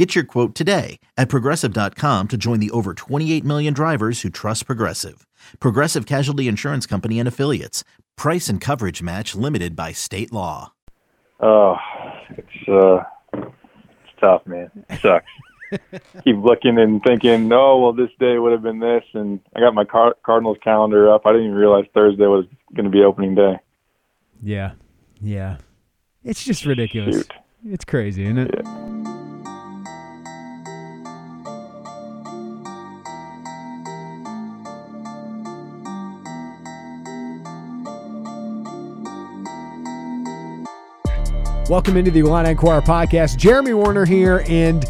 Get your quote today at progressive.com to join the over 28 million drivers who trust Progressive. Progressive Casualty Insurance Company and Affiliates. Price and coverage match limited by state law. Oh, it's uh, it's tough, man. It sucks. Keep looking and thinking, oh well, this day would have been this, and I got my Car- Cardinals calendar up. I didn't even realize Thursday was going to be opening day. Yeah, yeah. It's just ridiculous. Shoot. It's crazy, isn't it? Yeah. Welcome into the Illini Inquirer podcast. Jeremy Werner here, and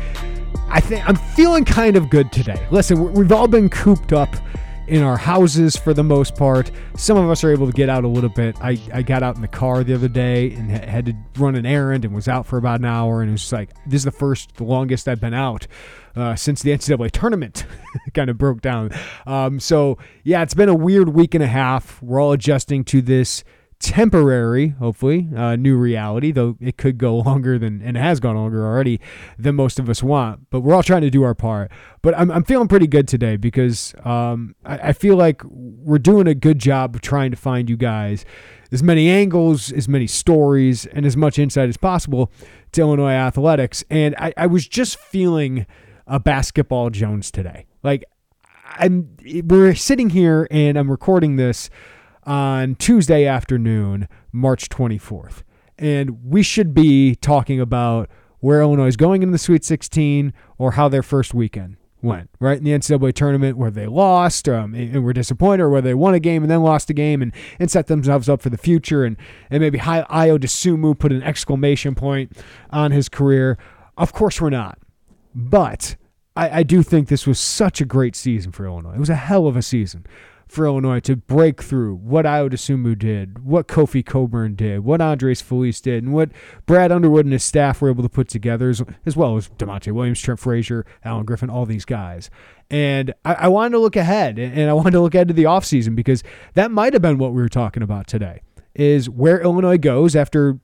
I think I'm feeling kind of good today. Listen, we- we've all been cooped up in our houses for the most part. Some of us are able to get out a little bit. I, I got out in the car the other day and ha- had to run an errand and was out for about an hour. And it was like, this is the first, the longest I've been out uh, since the NCAA tournament kind of broke down. Um, so, yeah, it's been a weird week and a half. We're all adjusting to this temporary, hopefully, uh, new reality, though it could go longer than, and has gone longer already than most of us want. But we're all trying to do our part. But I'm, I'm feeling pretty good today because um, I, I feel like we're doing a good job of trying to find you guys as many angles, as many stories, and as much insight as possible to Illinois athletics. And I, I was just feeling a basketball Jones today. Like, I'm we're sitting here and I'm recording this on Tuesday afternoon, March 24th. And we should be talking about where Illinois is going in the Sweet 16 or how their first weekend went, right? In the NCAA tournament where they lost um, and were disappointed, or where they won a game and then lost a game and, and set themselves up for the future. And, and maybe Ayo Dosunmu put an exclamation point on his career. Of course, we're not. But I, I do think this was such a great season for Illinois. It was a hell of a season for Illinois to break through what Ayo Dosunmu did, what Kofi Cockburn did, what Andres Feliz did, and what Brad Underwood and his staff were able to put together, as, as well as Da'Monte Williams, Trent Frazier, Alan Griffin, all these guys. And I, I wanted to look ahead, and I wanted to look ahead to the offseason because that might have been what we were talking about today, is where Illinois goes after,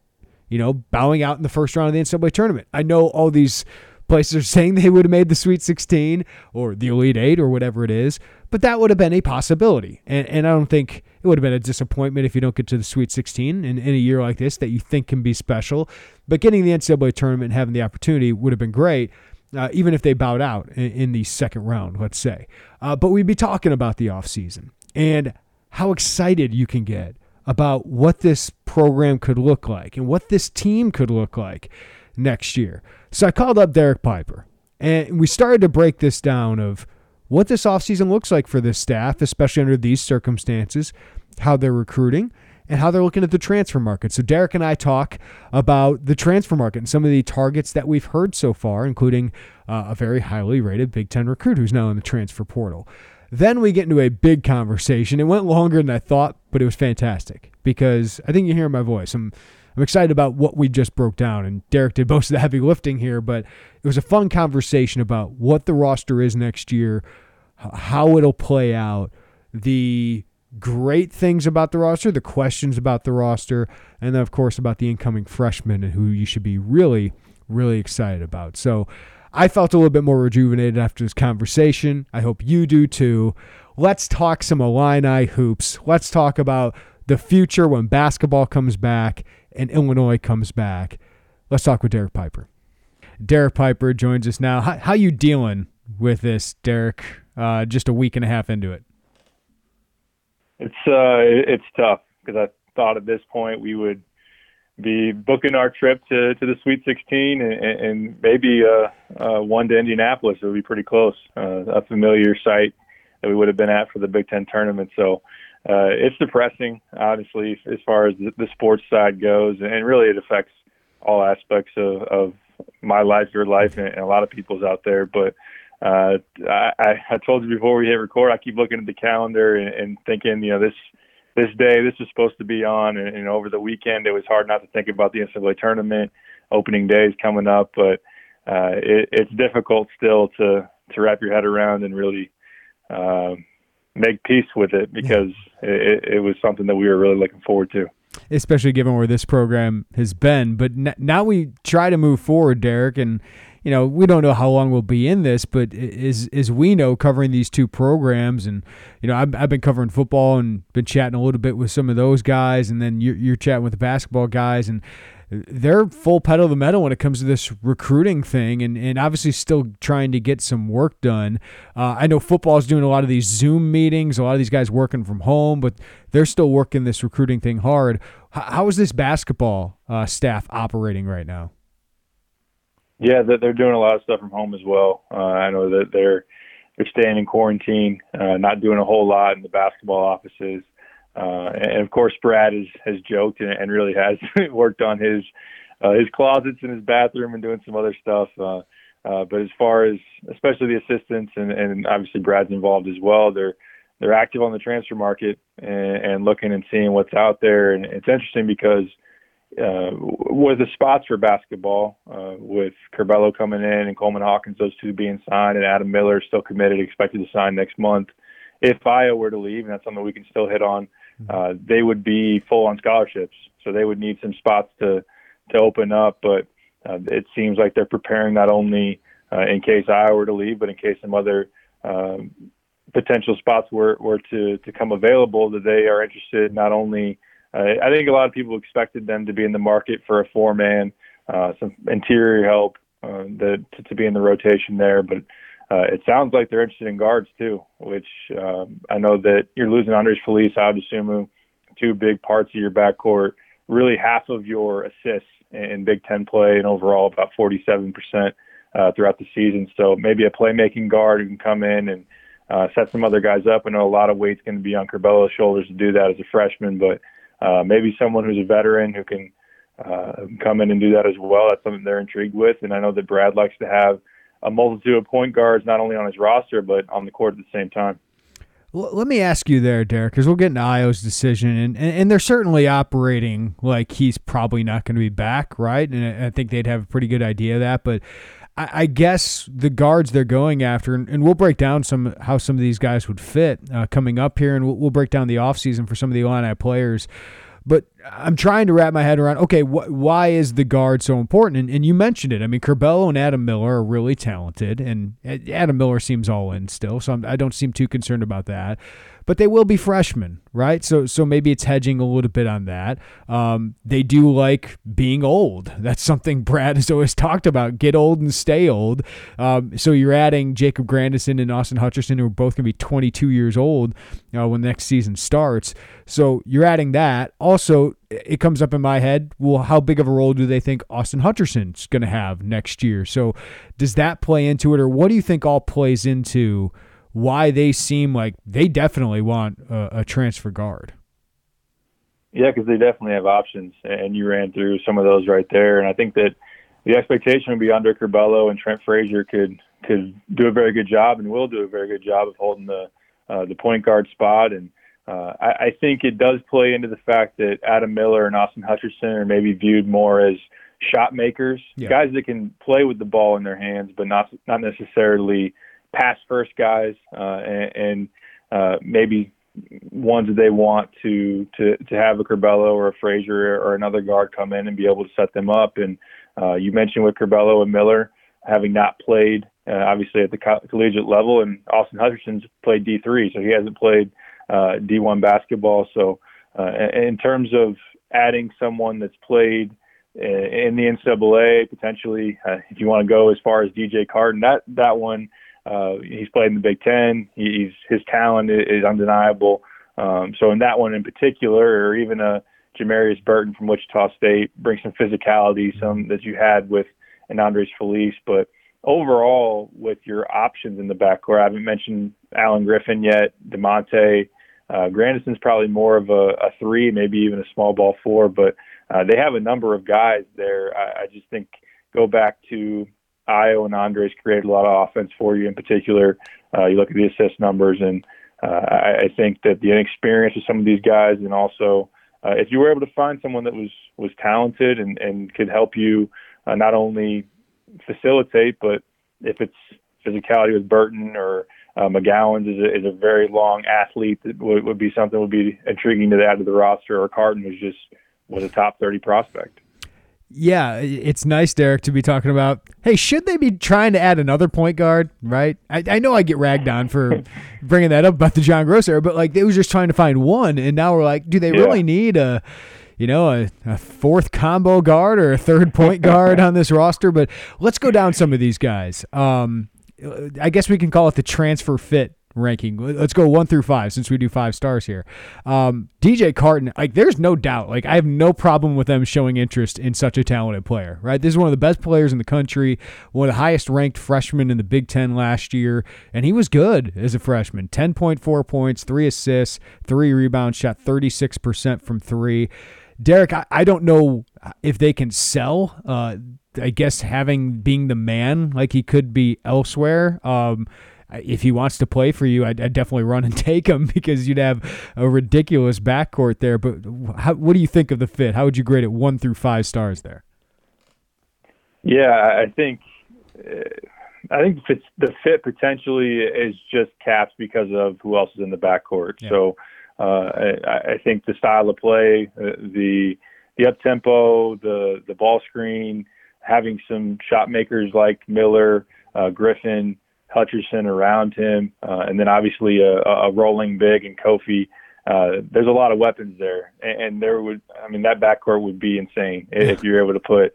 you know, bowing out in the first round of the NCAA tournament. I know all these places are saying they would have made the Sweet 16 or the Elite Eight or whatever it is, but that would have been a possibility. And, and I don't think it would have been a disappointment if you don't get to the Sweet 16 in, in a year like this that you think can be special. But getting the NCAA tournament and having the opportunity would have been great. Uh, even if they bowed out in, in the second round, let's say. Uh, but we'd be talking about the offseason and how excited you can get about what this program could look like and what this team could look like next year. So I called up Derek Piper and we started to break this down of what this offseason looks like for this staff, especially under these circumstances, how they're recruiting, and how they're looking at the transfer market. So Derek and I talk about the transfer market and some of the targets that we've heard so far, including uh, a very highly rated Big Ten recruit who's now in the transfer portal. Then we get into a big conversation. It went longer than I thought, but it was fantastic because I think you hear my voice. I'm I'm excited about what we just broke down. And Derek did most of the heavy lifting here, but it was a fun conversation about what the roster is next year, how it'll play out, the great things about the roster, the questions about the roster, and then, of course, about the incoming freshmen and who you should be really, really excited about. So I felt a little bit more rejuvenated after this conversation. I hope you do too. Let's talk some Illini hoops. Let's talk about the future when basketball comes back and Illinois comes back. Let's talk with Derek Piper. Derek Piper joins us now. How, how you dealing with this, Derek? Uh, just a week and a half into it. It's uh, it's tough because I thought at this point we would be booking our trip to, to the Sweet 16 and, and maybe uh, uh, one to Indianapolis. It would be pretty close, uh, a familiar site that we would have been at for the Big Ten tournament. So uh, it's depressing, honestly, as far as the, sports side goes, and really it affects all aspects of, of my life, your life, and, a lot of people's out there. But uh, I, I told you before we hit record, I keep looking at the calendar and, and thinking, you know, this this day this was supposed to be on, and, and over the weekend it was hard not to think about the NCAA tournament opening days coming up, but uh, it, it's difficult still to to wrap your head around and really uh, make peace with it because it, it was something that we were really looking forward to especially given where this program has been. But n- now we try to move forward, Derek, and you know we don't know how long we'll be in this, but as as we know, covering these two programs, and you know I've, I've been covering football and been chatting a little bit with some of those guys, and then you're, you're chatting with the basketball guys, and they're full pedal to the metal when it comes to this recruiting thing and, and obviously still trying to get some work done. Uh, I know football is doing a lot of these Zoom meetings, a lot of these guys working from home, but they're still working this recruiting thing hard. how is this basketball uh, staff operating right now? Yeah, they're doing a lot of stuff from home as well. Uh, I know that they're they're staying in quarantine, uh, not doing a whole lot in the basketball offices. Uh, and of course, Brad has has joked and, and really has worked on his uh, his closets in his bathroom and doing some other stuff. Uh, uh, but as far as especially the assistants and, and obviously Brad's involved as well, they're they're active on the transfer market and, and looking and seeing what's out there. And it's interesting because uh, with the spots for basketball, uh, with Curbelo coming in and Coleman Hawkins, those two being signed, and Adam Miller still committed, expected to sign next month. If Ayo were to leave, and that's something we can still hit on. Uh, they would be full on scholarships. So they would need some spots to to open up. But uh, it seems like they're preparing not only uh, in case Ayo were to leave, but in case some other um, potential spots were, were to, to come available, that they are interested not only. Uh, I think a lot of people expected them to be in the market for a four man, uh, some interior help, uh, the, to, to be in the rotation there, but uh, it sounds like they're interested in guards too, which um, I know that you're losing Andres Feliz, Ayo Dosunmu, two big parts of your backcourt, really half of your assists in Big Ten play and overall about 47% uh, throughout the season. So maybe a playmaking guard who can come in and uh, set some other guys up. I know a lot of weight's going to be on Curbelo's shoulders to do that as a freshman, but uh, maybe someone who's a veteran who can uh, come in and do that as well. That's something they're intrigued with. And I know that Brad likes to have – a multitude of point guards not only on his roster but on the court at the same time. Let me ask you there, Derek, because we'll get into Ayo's decision, and, and, and they're certainly operating like he's probably not going to be back, right? And I think they'd have a pretty good idea of that. But I, I guess the guards they're going after, and, and, we'll break down some how some of these guys would fit uh, coming up here, and we'll, we'll break down the offseason for some of the Illini players. But I'm trying to wrap my head around okay, wh- why is the guard so important? And, and you mentioned it. I mean, Curbelo and Adam Miller are really talented, and Adam Miller seems all in still, so I'm, I do not seem too concerned about that but they will be freshmen, right? So so maybe it's hedging a little bit on that. Um, they do like being old. That's something Brad has always talked about. Get old and stay old. Um, so you're adding Jacob Grandison and Austin Hutcherson, who are both going to be 22 years old uh, when next season starts. So you're adding that. Also, it comes up in my head. Well, how big of a role do they think Austin Hutcherson's going to have next year? So does that play into it, or what do you think all plays into? Why they seem like they definitely want a, a transfer guard. Yeah, because they definitely have options, and you ran through some of those right there. And I think that the expectation would be under Curbelo and Trent Frazier could could do a very good job and will do a very good job of holding the uh, the point guard spot. And uh, I, I think it does play into the fact that Adam Miller and Austin Hutcherson are maybe viewed more as shot makers, yeah. guys that can play with the ball in their hands, but not not necessarily pass first guys uh, and, and uh, maybe ones that they want to to to have a Curbelo or a Frazier or another guard come in and be able to set them up. And uh, you mentioned with Curbelo and Miller having not played uh, obviously at the co- collegiate level, and Austin Hutcherson's played D3, so he hasn't played uh, D1 basketball. So in terms of adding someone that's played in the NCAA, potentially, uh, if you want to go as far as DJ Carton, that that one uh, he's played in the Big Ten. He's his talent is undeniable. Um, so in that one in particular, or even a Jamarius Burton from Wichita State, brings some physicality, some that you had with an Andres Feliz. But overall, with your options in the backcourt, I haven't mentioned Alan Griffin yet. Da'Monte uh, Grandison's probably more of a, a three, maybe even a small ball four. But uh, they have a number of guys there. I, I just think go back to Ayo and Andres created a lot of offense for you. In particular, uh, you look at the assist numbers, and uh, I, I think that the inexperience of some of these guys, and also uh, if you were able to find someone that was was talented and and could help you uh, not only facilitate, but if it's physicality with Burton or uh, McGowens is a, is a very long athlete that would, would be something would be intriguing to add to the roster. Or Carton was just was a top thirty prospect. Yeah, it's nice, Derek, to be talking about. Hey, should they be trying to add another point guard? Right? I, I know I get ragged on for bringing that up about the John Groce era, but like they was just trying to find one, and now we're like, do they yeah. really need a, you know, a, a, fourth combo guard or a third point guard on this roster? But let's go down some of these guys. Um, I guess we can call it the transfer fit ranking. Let's go one through five since we do five stars here. Um, DJ Carton, like, there's no doubt. Like, I have no problem with them showing interest in such a talented player, right? This is one of the best players in the country, one of the highest ranked freshmen in the Big Ten last year, and he was good as a freshman 10.4 points, three assists, three rebounds, shot 36% from three. Derek, I, I don't know if they can sell. Uh, I guess having being the man like he could be elsewhere. Um, if he wants to play for you, I'd, I'd, definitely run and take him because you'd have a ridiculous backcourt there. But how, what do you think of the fit? How would you grade it one through five stars there? Yeah, I think uh, I think the fit potentially is just caps because of who else is in the backcourt. Yeah. So uh, I, I, think the style of play, uh, the the up tempo, the the ball screen, having some shot makers like Miller, uh, Griffin Hutcherson around him, uh, and then obviously a, a rolling big and Kofi. Uh, there's a lot of weapons there, and, and there would, I mean, that backcourt would be insane if you're able to put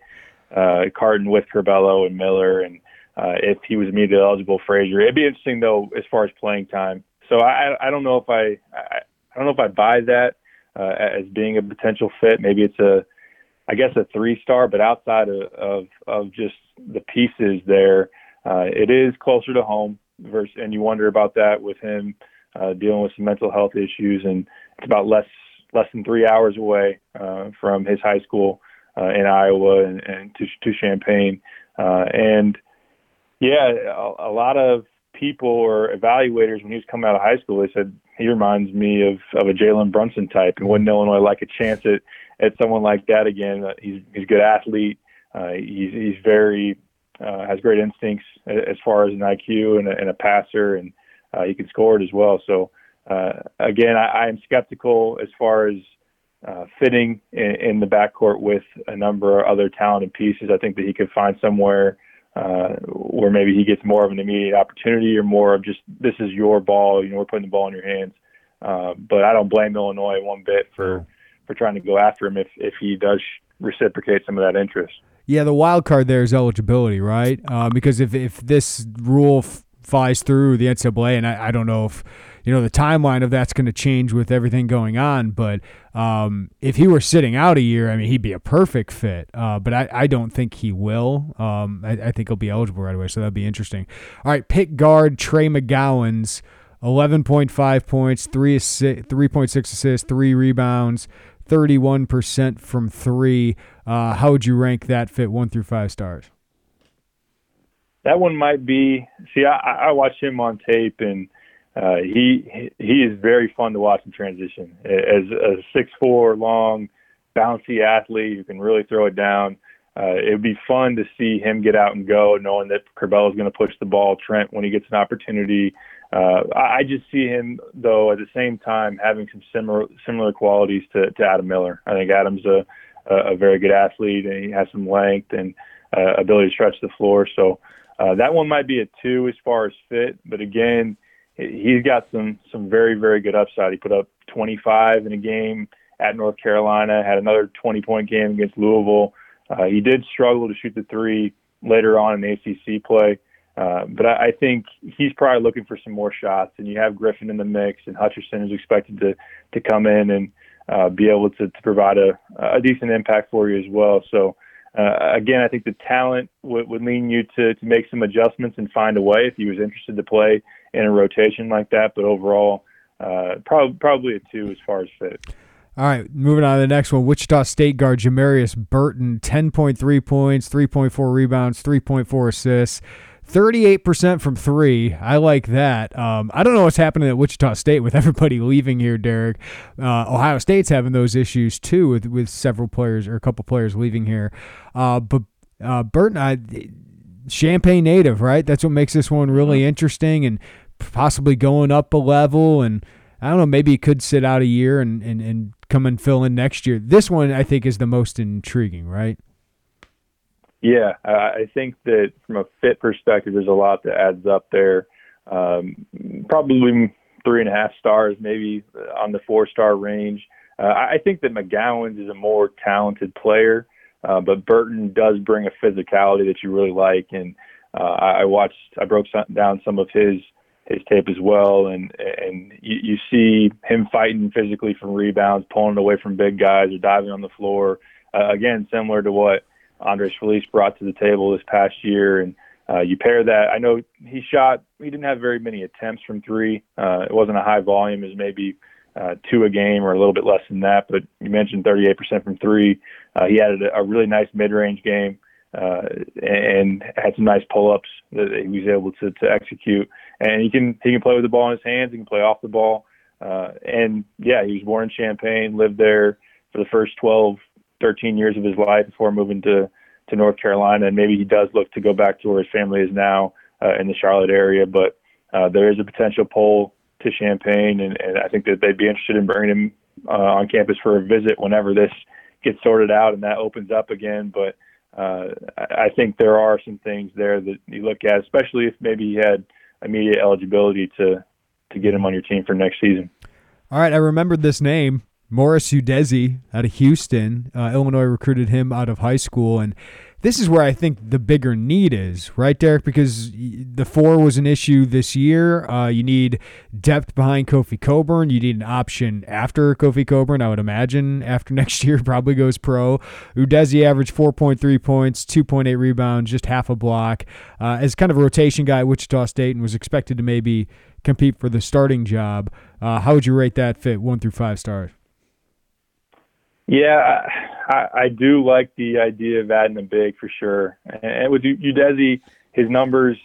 uh, Carton with Curbelo and Miller, and uh, if he was immediately eligible, Frazier. It'd be interesting though as far as playing time. So I, I don't know if I, I, I don't know if I buy that uh, as being a potential fit. Maybe it's a, I guess a three star, but outside of, of, of just the pieces there uh, it is closer to home, versus, and you wonder about that with him uh, dealing with some mental health issues, and it's about less less than three hours away uh, from his high school uh, in Iowa and, and to, to Champaign, uh, and yeah, a, a lot of people or evaluators when he was coming out of high school, they said he reminds me of of a Jalen Brunson type, and wouldn't Illinois like a chance at at someone like that again? Uh, he's he's a good athlete. Uh, he's he's very uh, has great instincts as far as an IQ and a, and a passer, and uh, he can score it as well. So uh, again, I, I am skeptical as far as uh, fitting in, in the backcourt with a number of other talented pieces. I think that he could find somewhere uh, where maybe he gets more of an immediate opportunity or more of just this is your ball. You know, we're putting the ball in your hands. Uh, but I don't blame Illinois one bit for for trying to go after him if if he does reciprocate some of that interest. Yeah, the wild card there is eligibility, right? Uh, because if if this rule f- flies through the NCAA, and I, I don't know if you know the timeline of that's going to change with everything going on, but um, if he were sitting out a year, I mean, he'd be a perfect fit. Uh, but I, I don't think he will. Um, I, I think he'll be eligible right away, so that'd be interesting. All right, pick guard Trey McGowens. 11.5 points, 3 assi- 3.6 assists, 3 rebounds, 31% from 3. Uh, how would you rank that fit one through five stars? That one might be. See, I, I watch him on tape, and uh, he he is very fun to watch in transition. As a six four long, bouncy athlete who can really throw it down. Uh, it would be fun to see him get out and go, knowing that Curbelo is going to push the ball. Trent, when he gets an opportunity, uh, I just see him though at the same time having some similar similar qualities to, to Adam Miller. I think Adam's a a, very good athlete, and he has some length and uh, ability to stretch the floor. So uh, that one might be a two as far as fit, but again, he's got some some very very good upside. He put up 25 in a game at North Carolina, had another 20 point game against Louisville. Uh, he did struggle to shoot the three later on in ACC play. Uh, but I, I think he's probably looking for some more shots, and you have Griffin in the mix, and Hutcherson is expected to to come in and uh, be able to, to provide a, a decent impact for you as well. So, uh, again, I think the talent would, would lean you to, to make some adjustments and find a way if he was interested to play in a rotation like that. But overall, uh, probably probably a two as far as fit. All right, moving on to the next one. Wichita State guard Jamarius Burton, 10.3 points, 3.4 rebounds, 3.4 assists, 38% from three. I like that. Um, I don't know what's happening at Wichita State with everybody leaving here, Derek. Uh, Ohio State's having those issues too with, with several players or a couple players leaving here. Uh, but uh, Burton, I, Champaign native, right? That's what makes this one really mm-hmm. interesting and possibly going up a level. And I don't know, maybe he could sit out a year and, and, and come and fill in next year. This one, I think, is the most intriguing, right? Yeah, I think that from a fit perspective, there's a lot that adds up there. Um, probably three and a half stars, maybe on the four star range. Uh, I think that McGowens is a more talented player, uh, but Burton does bring a physicality that you really like. And uh, I watched, I broke down some of his his tape as well, and and you, you see him fighting physically from rebounds, pulling away from big guys, or diving on the floor. Uh, again, similar to what Andres Feliz brought to the table this past year. And uh, you pair that, I know he shot, he didn't have very many attempts from three. Uh, it wasn't a high volume, was maybe uh, two a game or a little bit less than that. But you mentioned 38% from three. Uh, he had a, a really nice mid range game. Uh, and had some nice pull-ups that he was able to, to execute. And he can he can play with the ball in his hands. He can play off the ball. Uh, and yeah, he was born in Champaign, lived there for the first 12 13 years of his life before moving to to North Carolina, and maybe he does look to go back to where his family is now uh, in the Charlotte area. But uh, there is a potential pull to Champaign, and, and I think that they'd be interested in bringing him uh, on campus for a visit whenever this gets sorted out and that opens up again. But uh, I think there are some things there that you look at, especially if maybe he had immediate eligibility to to get him on your team for next season. All right, I remembered this name. Morris Udeze out of Houston. Uh, Illinois recruited him out of high school, and this is where I think the bigger need is, right, Derek? Because the four was an issue this year. Uh, you need depth behind Kofi Cockburn. You need an option after Kofi Cockburn, I would imagine after next year probably goes pro. Udeze averaged 4.3 points, 2.8 rebounds, just half a block. Uh, as kind of a rotation guy at Wichita State and was expected to maybe compete for the starting job. Uh, how would you rate that fit, one through five stars? Yeah, I, I do like the idea of adding a big for sure. And with Udeze, his numbers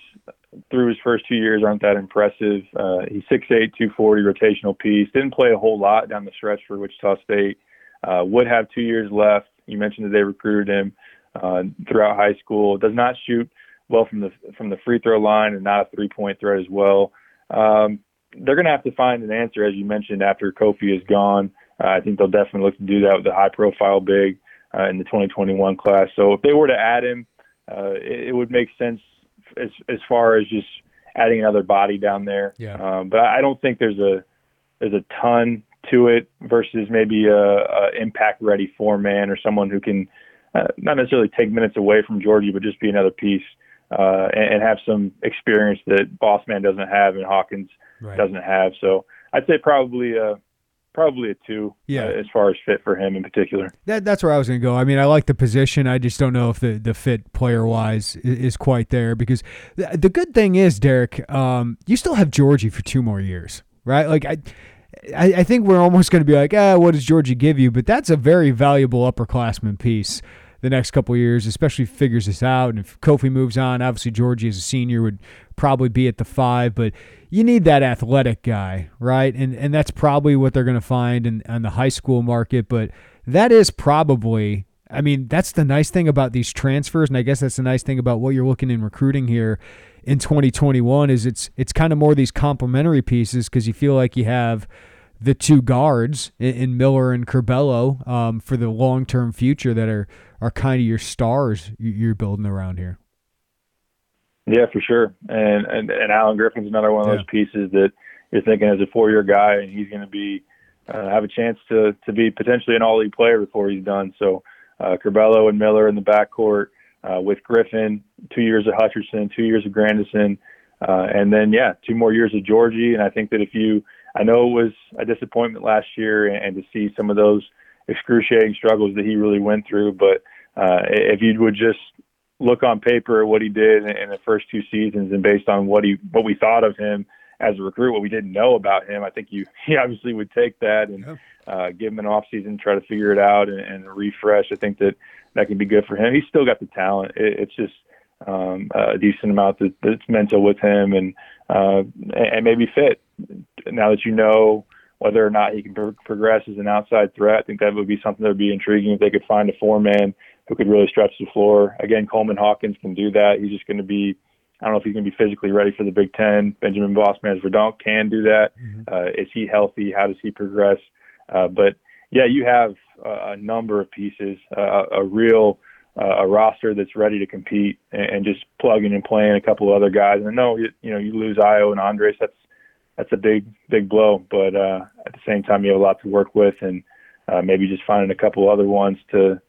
through his first two years aren't that impressive. Uh, he's 6'8", 240, rotational piece. Didn't play a whole lot down the stretch for Wichita State. Uh, would have two years left. You mentioned that they recruited him uh, throughout high school. Does not shoot well from the from the free throw line and not a three point threat as well. Um, they're going to have to find an answer, as you mentioned, after Kofi is gone. Uh, I think they'll definitely look to do that with a high profile big uh, in the 2021 class. So if they were to add him, uh, it, it would make sense as as far as just adding another body down there. Yeah. Um, but I don't think there's a there's a ton to it versus maybe a, a impact ready four man or someone who can uh, not necessarily take minutes away from Giorgi, but just be another piece uh, and, and have some experience that Bosmans doesn't have and Hawkins right. doesn't have. So I'd say probably a probably a two. Yeah. Uh, as far as fit for him in particular. That that's where I was going to go. I mean, I like the position. I just don't know if the the fit player wise is, is quite there because the, the good thing is, Derek, um, you still have Giorgi for two more years, right? Like I. I, I think we're almost going to be like, ah, what does Giorgi give you? But that's a very valuable upperclassman piece the next couple years, especially figures this out. And if Kofi moves on, obviously Giorgi as a senior would probably be at the five, but you need that athletic guy, right? And and that's probably what they're going to find in on the high school market. But that is probably, I mean, that's the nice thing about these transfers, and I guess that's the nice thing about what you're looking in recruiting here in 2021 is it's it's kind of more these complementary pieces because you feel like you have the two guards in, Miller and Curbelo um, for the long term future that are are kind of your stars you're building around here. Yeah, for sure. And and, and Alan Griffin's another one of yeah. those pieces that you're thinking as a four year guy, and he's going to be uh, have a chance to to be potentially an all league player before he's done. So, uh, Curbelo and Miller in the backcourt uh, with Griffin, two years of Hutcherson, two years of Grandison, uh, and then yeah, two more years of Giorgi. And I think that if you, I know it was a disappointment last year, and, and to see some of those excruciating struggles that he really went through, but uh, if you would just look on paper at what he did in the first two seasons and based on what he what we thought of him as a recruit, what we didn't know about him, I think you he obviously would take that and uh, give him an off season, try to figure it out and, and refresh. I think that that can be good for him. He's still got the talent. It, it's just um, a decent amount that, that's mental with him and uh, and maybe fit. Now that you know whether or not he can pro- progress as an outside threat, I think that would be something that would be intriguing if they could find a four man who could really stretch the floor. Again, Coleman Hawkins can do that. He's just going to be I don't know if he's going to be physically ready for the Big Ten. Benjamin Bosmans Verdonk can do that. Mm-hmm. Uh, is he healthy? How does he progress? Uh, but yeah, you have uh, a number of pieces, uh, a real uh, a roster that's ready to compete, and, and just plugging and playing a couple of other guys. And I know you, you know you lose Ayo and Andres. That's that's a big big blow. But uh, at the same time, you have a lot to work with, and uh, maybe just finding a couple other ones to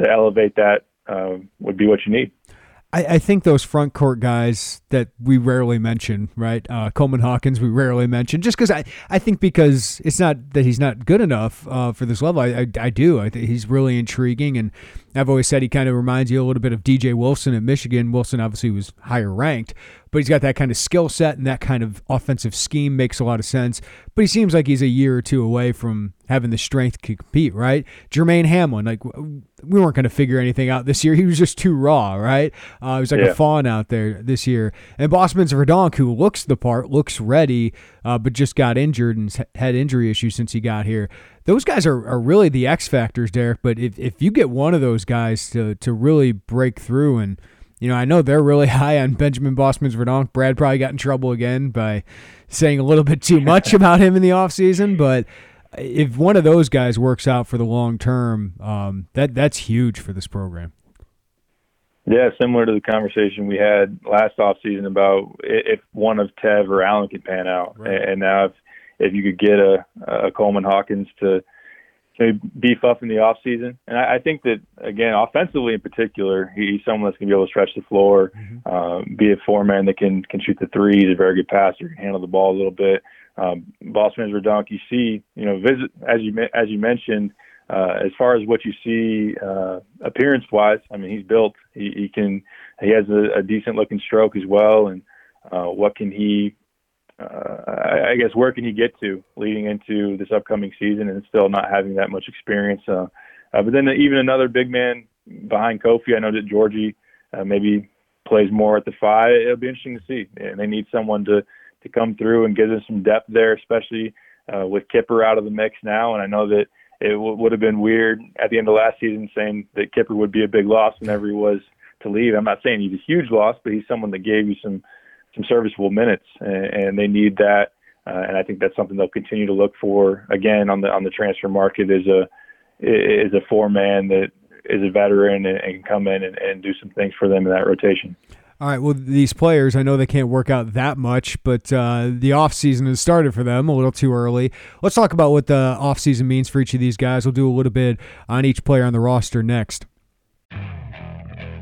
to elevate that uh, would be what you need. I, I, think those front court guys that we rarely mention, right? Uh, Coleman Hawkins, we rarely mention, just because I, I think because it's not that he's not good enough uh, for this level. I, I, I do. I think he's really intriguing, and I've always said he kind of reminds you a little bit of DJ Wilson at Michigan. Wilson obviously was higher ranked, but he's got that kind of skill set and that kind of offensive scheme makes a lot of sense. But he seems like he's a year or two away from having the strength to compete, right? Jermaine Hamlin, like we weren't going to figure anything out this year. He was just too raw, right? Uh, he was like yeah. a fawn out there this year. And Bosmans Verdonk, who looks the part, looks ready, uh, but just got injured and had injury issues since he got here. Those guys are, are really the X factors, Derek. But if, if you get one of those guys to, to really break through and – you know, I know they're really high on Benjamin Bosmans Verdonk. Brad probably got in trouble again by saying a little bit too much about him in the offseason, but if one of those guys works out for the long term, um, that that's huge for this program. Yeah, similar to the conversation we had last offseason about if one of Tev or Alan could pan out, right. and now if if you could get a, a Coleman Hawkins to beef up in the off season. And I, I think that again, offensively in particular, he's someone that's going to be able to stretch the floor, mm-hmm. um, be a four man that can can shoot the three. He's a very good passer, can handle the ball a little bit. Um, Bosmans Verdonk, you see, you know, visit as you as you mentioned. Uh, as far as what you see uh, appearance wise, I mean, he's built. He, he can. He has a, a decent looking stroke as well. And uh, what can he uh, I, guess where can he get to leading into this upcoming season and still not having that much experience? Uh, uh, but then even another big man behind Kofi, I know that Giorgi uh, maybe plays more at the five. It'll be interesting to see. And they need someone to to come through and give them some depth there, especially uh, with Kipper out of the mix now. And I know that it w- would have been weird at the end of last season saying that Kipper would be a big loss whenever he was to leave. I'm not saying he's a huge loss, but he's someone that gave you some some serviceable minutes, and, and they need that. Uh, and I think that's something they'll continue to look for again on the on the transfer market is a is a four man that is a veteran and, and can come in and, and do some things for them in that rotation. All right. Well, these players, I know they can't work out that much, but uh, the offseason has started for them a little too early. Let's talk about what the offseason means for each of these guys. We'll do a little bit on each player on the roster next.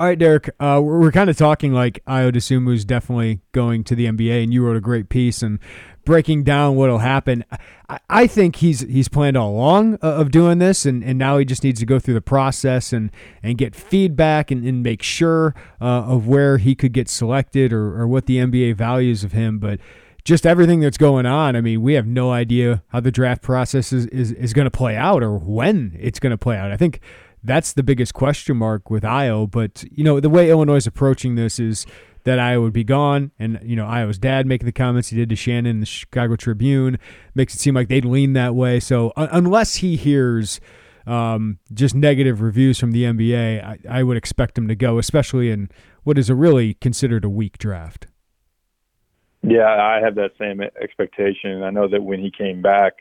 All right, Derek. Uh, we're, we're kind of talking like Ayo Dosunmu's definitely going to the NBA, and you wrote a great piece and breaking down what'll happen. I, I think he's he's planned all along uh, of doing this, and, and now he just needs to go through the process and, and get feedback and, and make sure uh, of where he could get selected or, or what the NBA values of him. But just everything that's going on. I mean, we have no idea how the draft process is, is, is going to play out or when it's going to play out. I think that's the biggest question mark with Ayo. But you know, the way Illinois is approaching this is that Ayo would be gone, and you know, Ayo's dad making the comments he did to Shannon in the Chicago Tribune makes it seem like they'd lean that way. So uh, unless he hears. um, just negative reviews from the NBA, I, I would expect him to go, especially in what is a really considered a weak draft. Yeah, I have that same expectation. I know that when he came back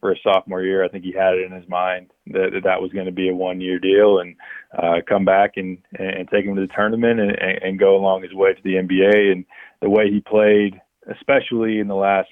for his sophomore year, I think he had it in his mind that that, that was going to be a one year deal and uh, come back and and take him to the tournament and, and go along his way to the NBA. And the way he played, especially in the last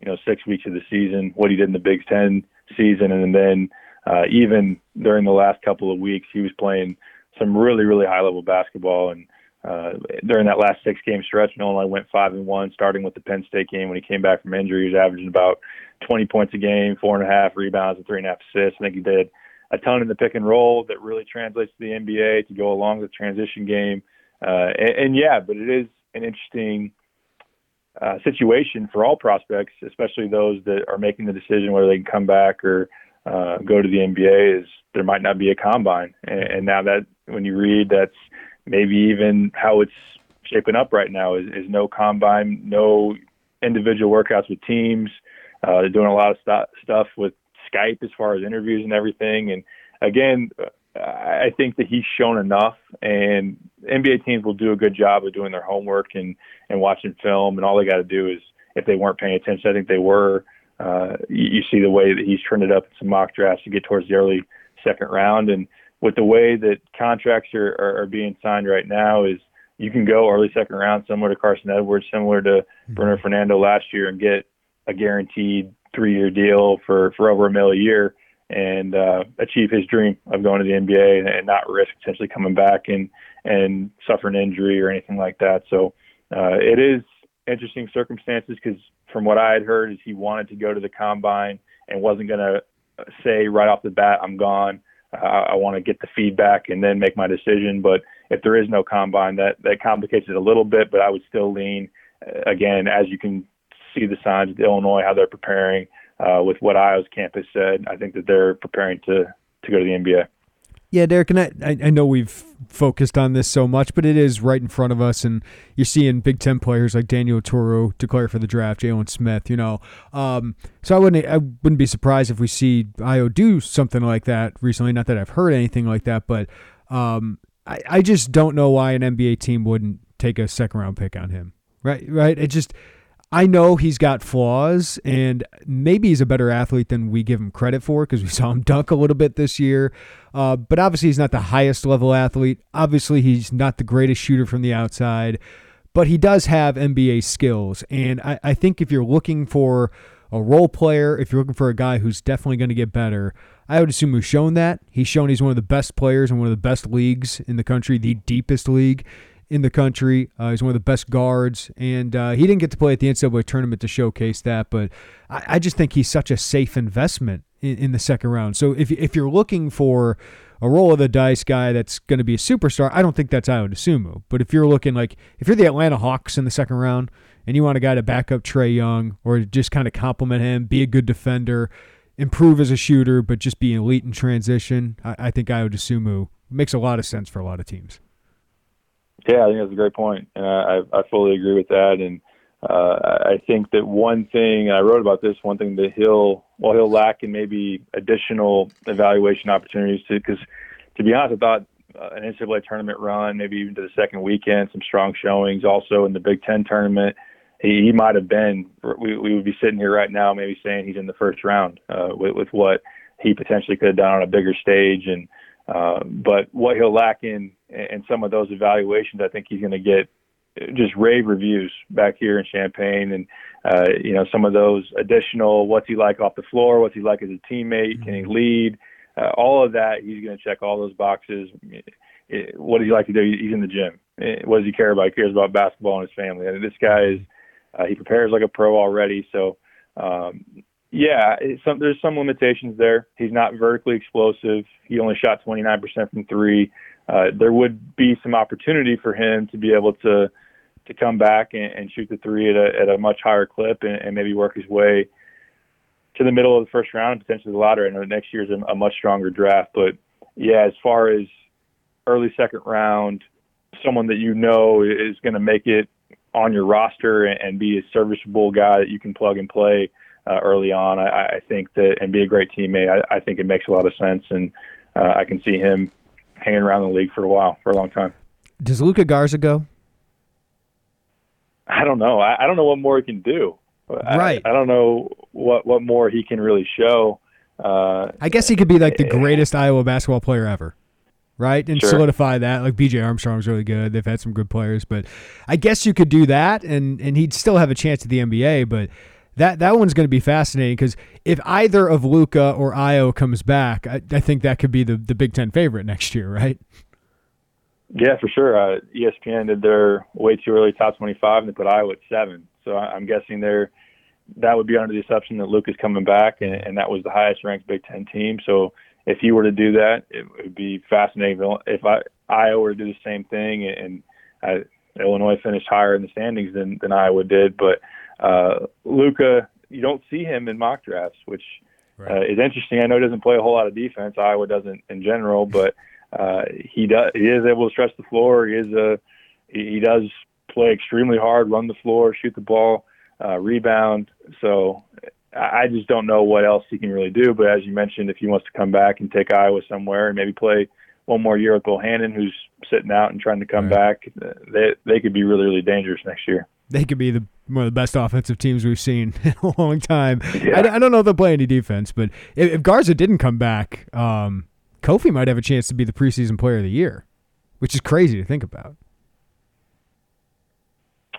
you know six weeks of the season, what he did in the Big Ten season, and then uh, even during the last couple of weeks, he was playing some really really high level basketball and uh, during that last six game stretch, Illinois went five and one, starting with the Penn State game when he came back from injury. He was averaging about 20 points a game, four and a half rebounds, and three and a half assists. I think he did a ton in the pick and roll that really translates to the NBA to go along with the transition game. Uh, and, and yeah, but it is an interesting uh, situation for all prospects, especially those that are making the decision whether they can come back or uh, go to the NBA. Is there might not be a combine, and, and now that when you read that's maybe even how it's shaping up right now is, is no combine, no individual workouts with teams. Uh, they're doing a lot of st- stuff with Skype as far as interviews and everything. And again, I think that he's shown enough, and NBA teams will do a good job of doing their homework and and watching film. And all they got to do is, if they weren't paying attention, I think they were. Uh, you, you see the way that he's turned it up in some mock drafts to get towards the early second round, and with the way that contracts are, are, are being signed right now is you can go early second round, similar to Carson Edwards, similar to mm-hmm. Bruno Fernando last year, and get a guaranteed three-year deal for for over a mil a year, and uh, achieve his dream of going to the NBA and, and not risk potentially coming back and and suffer an injury or anything like that. So uh, it is interesting circumstances because from what I had heard is he wanted to go to the combine and wasn't going to say right off the bat, I'm gone. I, I want to get the feedback and then make my decision. But if there is no combine, that that complicates it a little bit. But I would still lean uh, again, as you can see the signs of Illinois how they're preparing uh, with what Ayo's campus said. I think that they're preparing to to go to the NBA. Yeah, Derek, and I, I know we've focused on this so much, but it is right in front of us, and you're seeing Big Ten players like Daniel Oturu declare for the draft, Jalen Smith, you know. Um, so I wouldn't I wouldn't be surprised if we see Ayo do something like that recently. Not that I've heard anything like that, but um, I, I just don't know why an NBA team wouldn't take a second round pick on him. Right, right. It just I know he's got flaws, and maybe he's a better athlete than we give him credit for because we saw him dunk a little bit this year. Uh, but obviously, he's not the highest level athlete. Obviously, he's not the greatest shooter from the outside, but he does have NBA skills. And I, I think if you're looking for a role player, if you're looking for a guy who's definitely going to get better, I would assume he's shown that. He's shown he's one of the best players in one of the best leagues in the country, the deepest league in the country. Uh, he's one of the best guards, and uh, he didn't get to play at the NCAA tournament to showcase that. But I, I just think he's such a safe investment in, in, the second round. So if if you're looking for a roll of the dice guy that's going to be a superstar, I don't think that's Ayo Dosunmu. But if you're looking like if you're the Atlanta Hawks in the second round and you want a guy to back up Trae Young or just kind of complement him, be a good defender, improve as a shooter, but just be elite in transition, I, I think Ayo Dosunmu makes a lot of sense for a lot of teams. Yeah, I think that's a great point, and I, I fully agree with that. And uh, I think that one thing I wrote about this, one thing that he'll well he'll lack in maybe additional evaluation opportunities to because to be honest, I thought uh, an NCAA tournament run, maybe even to the second weekend, some strong showings. Also in the Big Ten tournament, he, he might have been. We, we would be sitting here right now, maybe saying he's in the first round uh, with, with what he potentially could have done on a bigger stage and uh, but what he'll lack in in some of those evaluations, I think he's going to get just rave reviews back here in Champaign, and uh, you know some of those additional what's he like off the floor, what's he like as a teammate, can he mm-hmm. lead, uh, all of that. He's going to check all those boxes. What does he like to do? He's in the gym. What does he care about? He cares about basketball and his family. I mean, this guy is uh, he prepares like a pro already. So um, yeah, some, there's some limitations there. He's not vertically explosive. He only shot 29% from three. Uh, there would be some opportunity for him to be able to to come back and, and shoot the three at a, at a much higher clip and, and maybe work his way to the middle of the first round, potentially the latter. I know next year's a, a much stronger draft, but yeah, as far as early second round, someone that you know is going to make it on your roster and, and be a serviceable guy that you can plug and play uh, early on. I, I think that and be a great teammate. I, I think it makes a lot of sense, and uh, I can see him hanging around the league for a while, for a long time. Does Luka Garza go? I don't know. I, I don't know what more he can do. Right. I, I don't know what what more he can really show. Uh, I guess he could be like the greatest Iowa basketball player ever, right? And Sure. solidify that. Like B.J. Armstrong's really good. They've had some good players, but I guess you could do that, and and he'd still have a chance at the NBA. But that that one's going to be fascinating because if either of Luka or Ayo comes back, I, I think that could be the the Big Ten favorite next year, right? Yeah, for sure. Uh, ESPN did their way too early top 25 and they put Iowa at seven. So I- I'm guessing they're that would be under the assumption that Luke is coming back, and, and that was the highest ranked Big Ten team. So if he were to do that, it would be fascinating. If I, Iowa were to do the same thing, and uh, Illinois finished higher in the standings than, than Iowa did, but uh, Luka, you don't see him in mock drafts, which uh, is interesting. I know he doesn't play a whole lot of defense. Iowa doesn't in general, but uh, he does. He is able to stretch the floor. He is a he, he does play extremely hard, run the floor, shoot the ball, uh, rebound. So I just don't know what else he can really do. But as you mentioned, if he wants to come back and take Iowa somewhere and maybe play one more year with Bohannon, who's sitting out and trying to come Right. back, they they could be really really dangerous next year. They could be the one of the best offensive teams we've seen in a long time. Yeah. I, I don't know if they'll play any defense, but if, if Garza didn't come back, um, Kofi might have a chance to be the preseason player of the year, which is crazy to think about.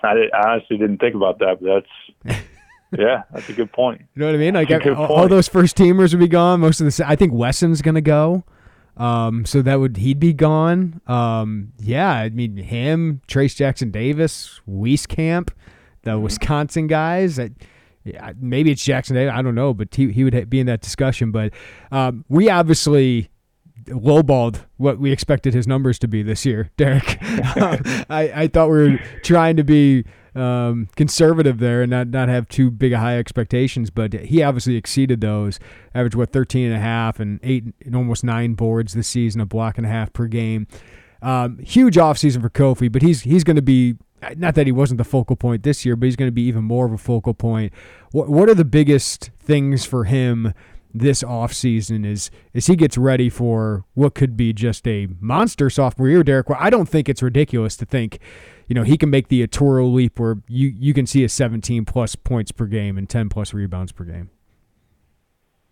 I, did, I honestly didn't think about that, but that's yeah, that's a good point. You know what I mean? Like good all, all those first teamers would be gone. Most of the, I think Wesson's gonna go. Um, so that would he'd be gone. Um, yeah, I mean him, Trayce Jackson Davis, Wieskamp, the Mm-hmm. Wisconsin guys. That yeah, maybe it's Jackson Davis. I don't know, but he he would be in that discussion. But um, we obviously lowballed what we expected his numbers to be this year, Derek. Um, I, I thought we were trying to be um, conservative there and not, not have too big a high expectations, but he obviously exceeded those. Averaged, what, 13 and a half and eight and almost nine boards this season, a block and a half per game. Um, huge offseason for Kofi, but he's he's going to be not that he wasn't the focal point this year, but he's going to be even more of a focal point. What what are the biggest things for him this offseason is as he gets ready for what could be just a monster sophomore year, Derek? Well, I don't think it's ridiculous to think, you know, he can make the Oturu leap where you you can see a 17 plus points per game and 10 plus rebounds per game.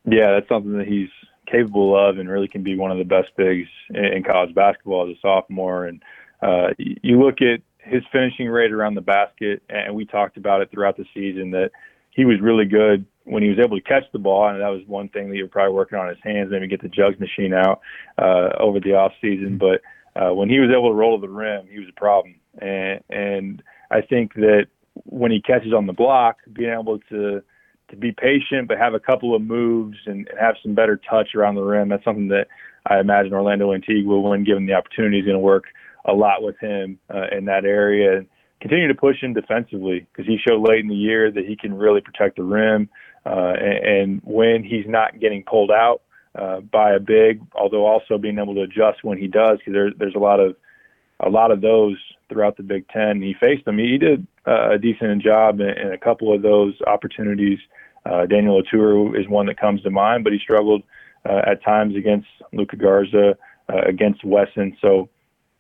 Yeah, that's something that he's capable of and really can be one of the best bigs in, college basketball as a sophomore. And uh, you look at his finishing rate around the basket, and we talked about it throughout the season that he was really good when he was able to catch the ball, and that was one thing that you were probably working on his hands, maybe get the jugs machine out uh, over the off season. But uh, when he was able to roll to the rim, he was a problem. And and I think that when he catches on the block, being able to to be patient but have a couple of moves and, and have some better touch around the rim. That's something that I imagine Orlando Antigua, when given the opportunity, is going to work a lot with him uh, in that area and continue to push him defensively because he showed late in the year that he can really protect the rim. Uh, and, and when he's not getting pulled out uh, by a big, although also being able to adjust when he does, because there, there's a lot of a lot of those throughout the Big Ten. He faced them. He did uh, a decent job in, in a couple of those opportunities. Uh, Daniel Oturu is one that comes to mind, but he struggled uh, at times against Luka Garza, uh, against Wesson. So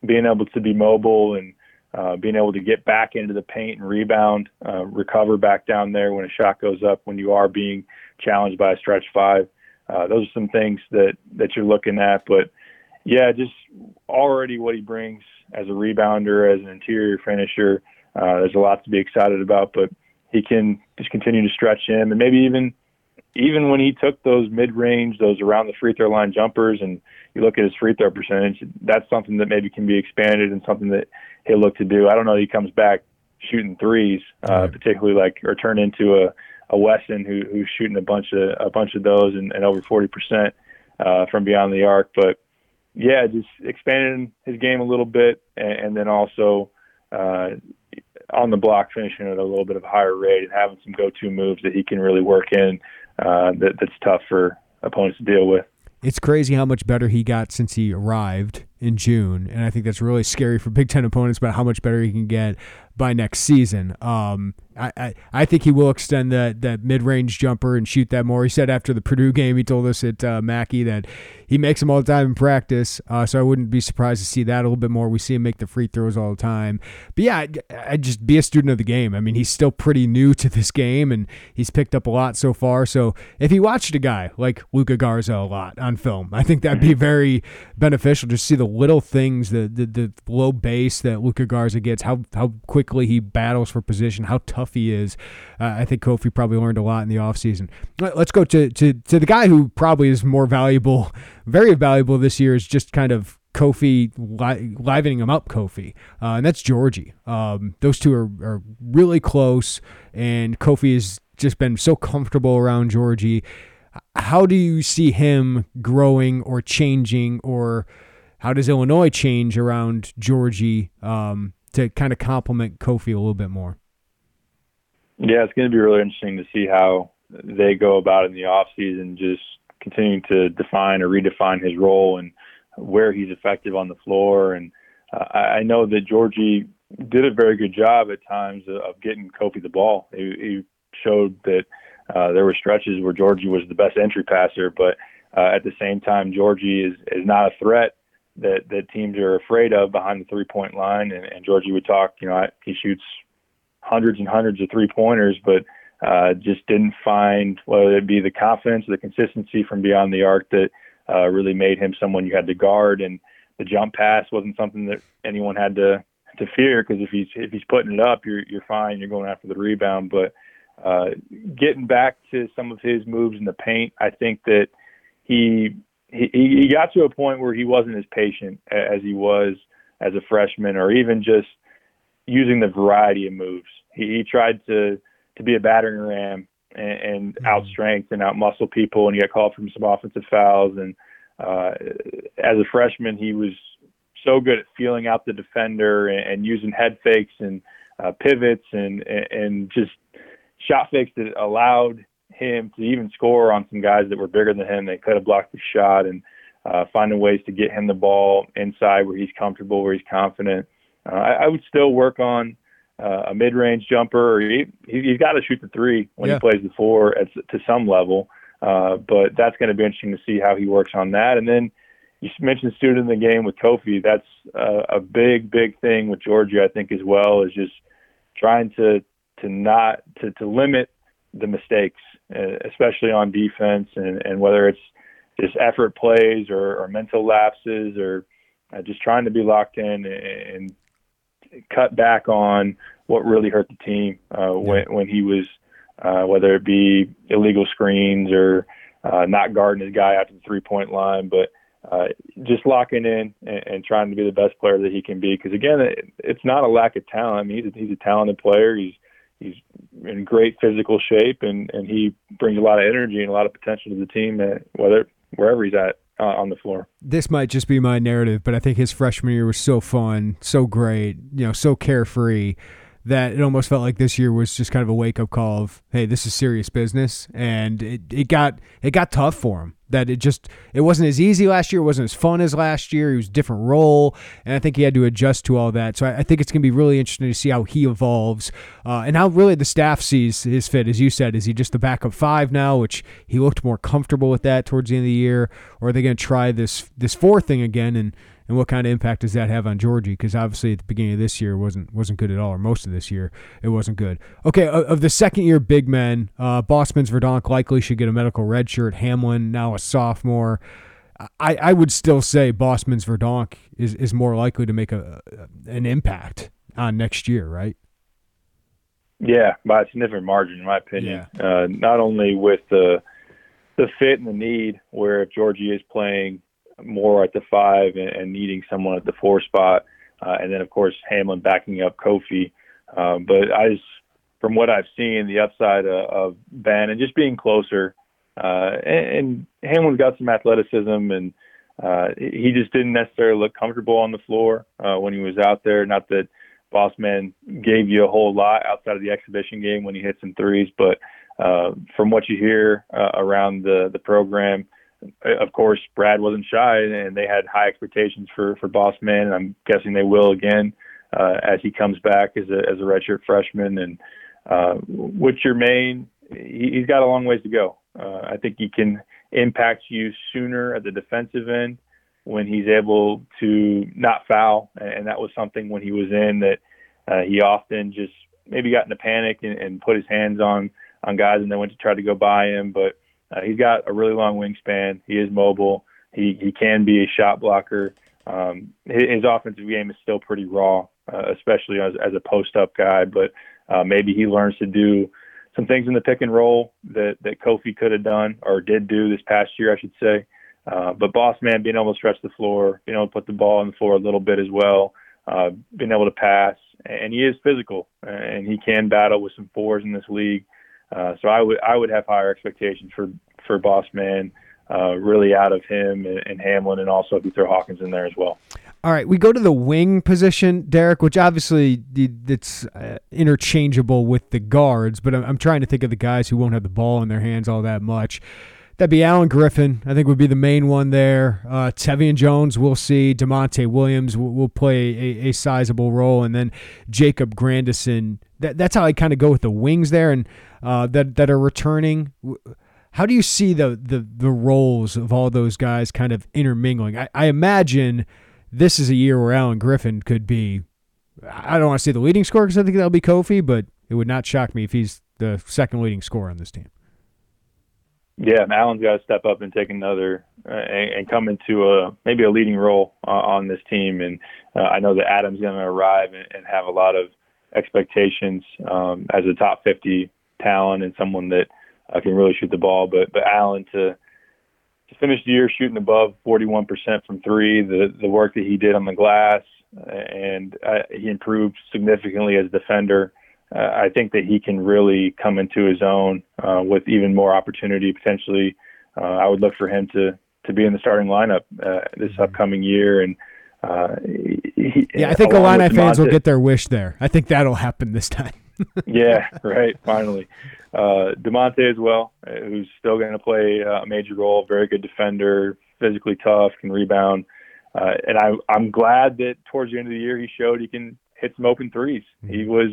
being able to be mobile and uh, being able to get back into the paint and rebound, uh, recover back down there when a shot goes up, when you are being challenged by a stretch five. Those are some things that, that you're looking at. But yeah, just already what he brings as a rebounder, as an interior finisher, uh, there's a lot to be excited about. But he can just continue to stretch him, and maybe even even when he took those mid-range, those around the free throw line jumpers, and you look at his free throw percentage, that's something that maybe can be expanded and something that he'll look to do. I don't know. If he comes back shooting threes, uh, Right. particularly like or turn into a a Wesson who who's shooting a bunch of a bunch of those and, and over forty percent uh, from beyond the arc. But yeah, just expanding his game a little bit, and, and then also uh, on the block finishing at a little bit of higher rate and having some go-to moves that he can really work in. Uh, that that's tough for opponents to deal with. It's crazy how much better he got since he arrived in June, and I think that's really scary for Big Ten opponents about how much better he can get. by next season. Um, I, I, I think he will extend that that mid range jumper and shoot that more. He said after the Purdue game, he told us at uh, Mackey that he makes them all the time in practice. Uh, so I wouldn't be surprised to see that a little bit more. We see him make the free throws all the time. But yeah, I, I just be a student of the game. I mean, he's still pretty new to this game and he's picked up a lot so far. So if he watched a guy like Luka Garza a lot on film, I think that'd be mm-hmm. very beneficial. Just see the little things, the the, the low base that Luka Garza gets, how how quickly he battles for position, how tough he is. Uh, I think Kofi probably learned a lot in the offseason. Let's go to, to, to the guy who probably is more valuable, very valuable this year is just kind of Kofi li- livening him up, Kofi, uh, and that's Giorgi. Um, those two are, are really close, and Kofi has just been so comfortable around Giorgi. How do you see him growing or changing, or how does Illinois change around Giorgi um, to kind of complement Kofi a little bit more? Yeah, it's going to be really interesting to see how they go about in the off season, just continuing to define or redefine his role and where he's effective on the floor. And uh, I know that Giorgi did a very good job at times of getting Kofi the ball. He, he showed that uh, there were stretches where Giorgi was the best entry passer, but uh, at the same time, Giorgi is is not a threat that that teams are afraid of behind the three point line. And, and Giorgi would talk, you know, I, he shoots hundreds and hundreds of three pointers, but uh, just didn't find whether it be the confidence or the consistency from beyond the arc that uh, really made him someone you had to guard. And the jump pass wasn't something that anyone had to to fear because if he's if he's putting it up, you're you're fine. You're going after the rebound. But uh, getting back to some of his moves in the paint, I think that he he he got to a point where he wasn't as patient as he was as a freshman, or even just using the variety of moves. He, he tried to to be a battering ram and, and mm-hmm. outstrength and outmuscle people, and he got called from some offensive fouls. And uh, as a freshman, he was so good at feeling out the defender and, and using head fakes and uh, pivots and, and and just shot fakes that allowed him to even score on some guys that were bigger than him. They could have blocked the shot and uh, finding ways to get him the ball inside where he's comfortable, where he's confident. Uh, I, I would still work on uh, a mid-range jumper. Or he, he's got to shoot the three when yeah. he plays the four at, to some level. Uh, but that's going to be interesting to see how he works on that. And then you mentioned student in the game with Kofi. That's uh, a big, big thing with Giorgi, I think, as well, is just trying to to not to, to limit the mistakes, especially on defense, and, and whether it's just effort plays or, or mental lapses or uh, just trying to be locked in and, and cut back on what really hurt the team uh, when when he was uh, whether it be illegal screens or uh, not guarding his guy out to the three point line, but uh, just locking in and, and trying to be the best player that he can be. Because again, it, it's not a lack of talent. I mean, he's a, he's a talented player. He's he's in great physical shape, and and he brings a lot of energy and a lot of potential to the team, uh, whether wherever he's at uh, on the floor. This might just be my narrative, but I think his freshman year was so fun, so great, you know, so carefree that it almost felt like this year was just kind of a wake up call of, hey, this is serious business, and it, it got it got tough for him. That it just it wasn't as easy last year, it wasn't as fun as last year. He was a different role, and I think he had to adjust to all that. So I, I think it's gonna be really interesting to see how he evolves uh, and how really the staff sees his fit. As you said, is he just the backup five now, which he looked more comfortable with that towards the end of the year, or are they gonna try this this four thing again and and what kind of impact does that have on Giorgi? Because obviously at the beginning of this year wasn't wasn't good at all, or most of this year it wasn't good. Okay, of the second year big men, uh, Bosmans Verdonk likely should get a medical red shirt. Hamlin now a sophomore. I, I would still say Bosmans Verdonk is, is more likely to make a, an impact on next year, right? Yeah, by a significant margin, in my opinion. Yeah. Uh, not only with the the fit and the need, where if Giorgi is playing more at the five and, and needing someone at the four spot, uh, and then of course Hamlin backing up Kofi. Um, but I just, from what I've seen, the upside of, of Ben and just being closer, uh, and, and Hamlin's got some athleticism, and uh, he just didn't necessarily look comfortable on the floor uh, when he was out there. Not that Bosman gave you a whole lot outside of the exhibition game when he hit some threes, but uh, from what you hear uh, around the the program, of course, Brad wasn't shy, and they had high expectations for for Boss Man, and I'm guessing they will again uh, as he comes back as a as a redshirt freshman. And uh, with Jermaine, he, he's got a long ways to go. Uh, I think he can impact you sooner at the defensive end when he's able to not foul, and that was something when he was in that uh, he often just maybe got in a panic and, and put his hands on on guys and then went to try to go by him. But uh, he's got a really long wingspan. He is mobile. He he can be a shot blocker. Um, his, his offensive game is still pretty raw, uh, especially as as a post up guy. But uh, maybe he learns to do some things in the pick and roll that that Kofi could have done or did do this past year, I should say. Uh, but boss man being able to stretch the floor, being able to put the ball on the floor a little bit as well, uh, being able to pass, and he is physical and he can battle with some fours in this league. Uh, so I would I would have higher expectations for for boss man, uh, really out of him and, and Hamlin, and also if you throw Hawkins in there as well. All right, we go to the wing position, Derek, which obviously it's uh, interchangeable with the guards, but I'm, trying to think of the guys who won't have the ball in their hands all that much. That'd be Alan Griffin, I think would be the main one there. Uh, Tevian Jones, we'll see. Da'Monte Williams will, will play a, a, sizable role, and then Jacob Grandison. That, that's how I kind of go with the wings there, and uh, that that are returning. How do you see the, the the roles of all those guys kind of intermingling? I, I imagine this is a year where Alan Griffin could be. I don't want to say the leading scorer because I think that'll be Kofi, but it would not shock me if he's the second leading scorer on this team. Yeah, Alan's got to step up and take another uh, and, and, come into a maybe a leading role uh, on this team. And uh, I know that Adam's going to arrive and, and, have a lot of expectations um, as a top 50 talent and someone that uh, can really shoot the ball. But but Alan to to finish the year shooting above 41% from three, the the work that he did on the glass, and uh, he improved significantly as a defender. Uh, I think that he can really come into his own uh, with even more opportunity potentially. Uh, I would look for him to to be in the starting lineup uh, this mm-hmm. upcoming year and. Uh, he, yeah, I think Illini fans will get their wish there. I think that'll happen this time. yeah, right. Finally, uh, Da'Monte as well, uh, who's still going to play a major role. Very good defender, physically tough, can rebound, uh, and I, I'm glad that towards the end of the year he showed he can hit some open 3s mm-hmm. He was